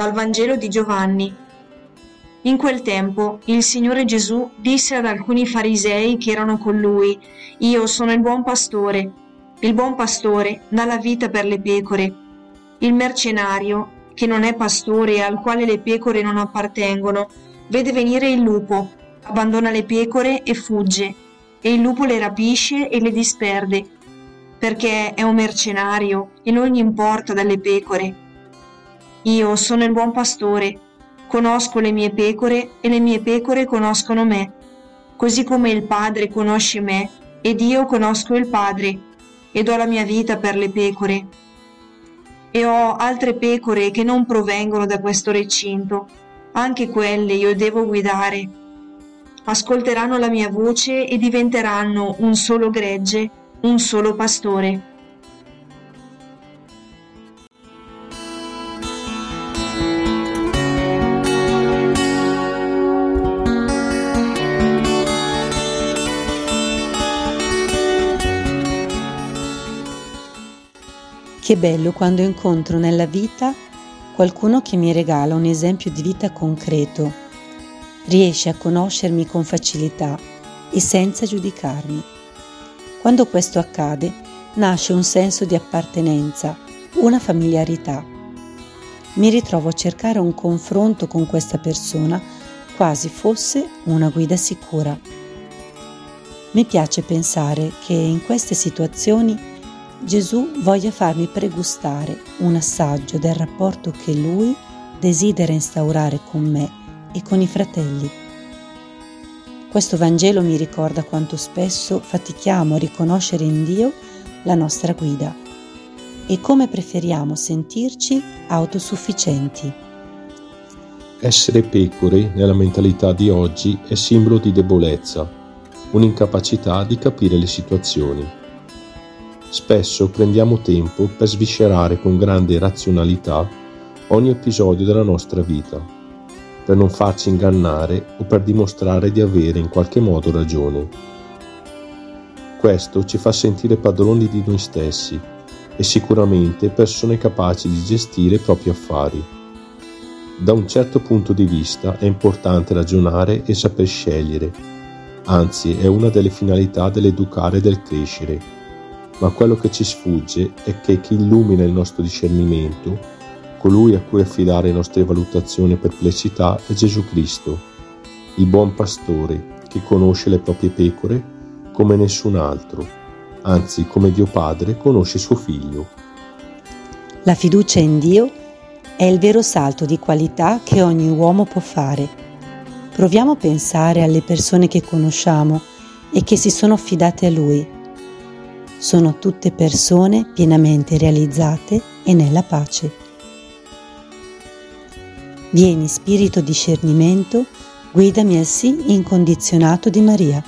Dal Vangelo di Giovanni. In quel tempo il Signore Gesù disse ad alcuni farisei che erano con lui, Io sono il buon pastore. Il buon pastore dà la vita per le pecore. Il mercenario, che non è pastore e al quale le pecore non appartengono, vede venire il lupo, abbandona le pecore e fugge, e il lupo le rapisce e le disperde, perché è un mercenario e non gli importa delle pecore io sono il buon pastore, conosco le mie pecore e le mie pecore conoscono me, così come il Padre conosce me ed io conosco il Padre e do la mia vita per le pecore. E ho altre pecore che non provengono da questo recinto, anche quelle io devo guidare. Ascolteranno la mia voce e diventeranno un solo gregge, un solo pastore. Che bello quando incontro nella vita qualcuno che mi regala un esempio di vita concreto, riesce a conoscermi con facilità e senza giudicarmi. Quando questo accade, nasce un senso di appartenenza, una familiarità. Mi ritrovo a cercare un confronto con questa persona quasi fosse una guida sicura. Mi piace pensare che in queste situazioni Gesù voglia farmi pregustare un assaggio del rapporto che Lui desidera instaurare con me e con i fratelli. Questo Vangelo mi ricorda quanto spesso fatichiamo a riconoscere in Dio la nostra guida e come preferiamo sentirci autosufficienti. Essere pecore nella mentalità di oggi è simbolo di debolezza, un'incapacità di capire le situazioni. Spesso prendiamo tempo per sviscerare con grande razionalità ogni episodio della nostra vita, per non farci ingannare o per dimostrare di avere in qualche modo ragione. Questo ci fa sentire padroni di noi stessi e sicuramente persone capaci di gestire i propri affari. Da un certo punto di vista è importante ragionare e saper scegliere, anzi è una delle finalità dell'educare e del crescere ma quello che ci sfugge è che chi illumina il nostro discernimento, colui a cui affidare le nostre valutazioni e perplessità, è Gesù Cristo, il buon pastore che conosce le proprie pecore come nessun altro, anzi come Dio Padre conosce suo figlio. La fiducia in Dio è il vero salto di qualità che ogni uomo può fare. Proviamo a pensare alle persone che conosciamo e che si sono affidate a Lui sono tutte persone pienamente realizzate e nella pace. Vieni Spirito discernimento, guidami al sì incondizionato di Maria.